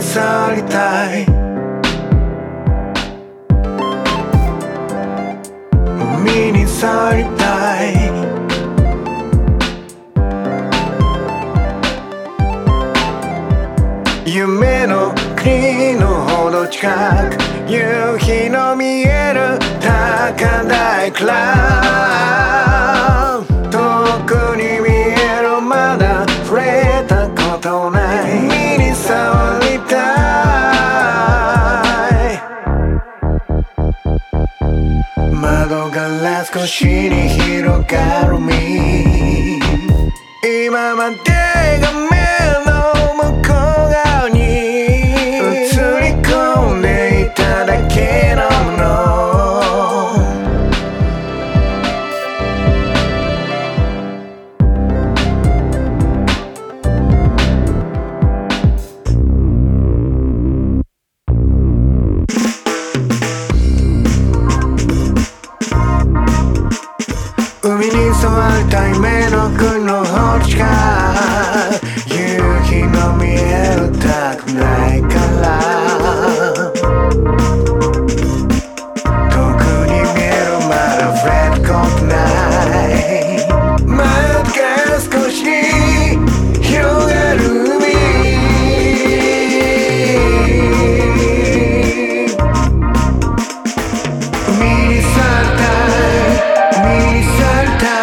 に去りたい。海に去りたい。夢の国のほど近く夕日の見え窓ガラス越しに広がる海。今まで海に沿わたい目の奥の星が夕日の見えたくないから。遠くに見えるまだフ触れコーとないまた少し広がる海海に去った mi soltar.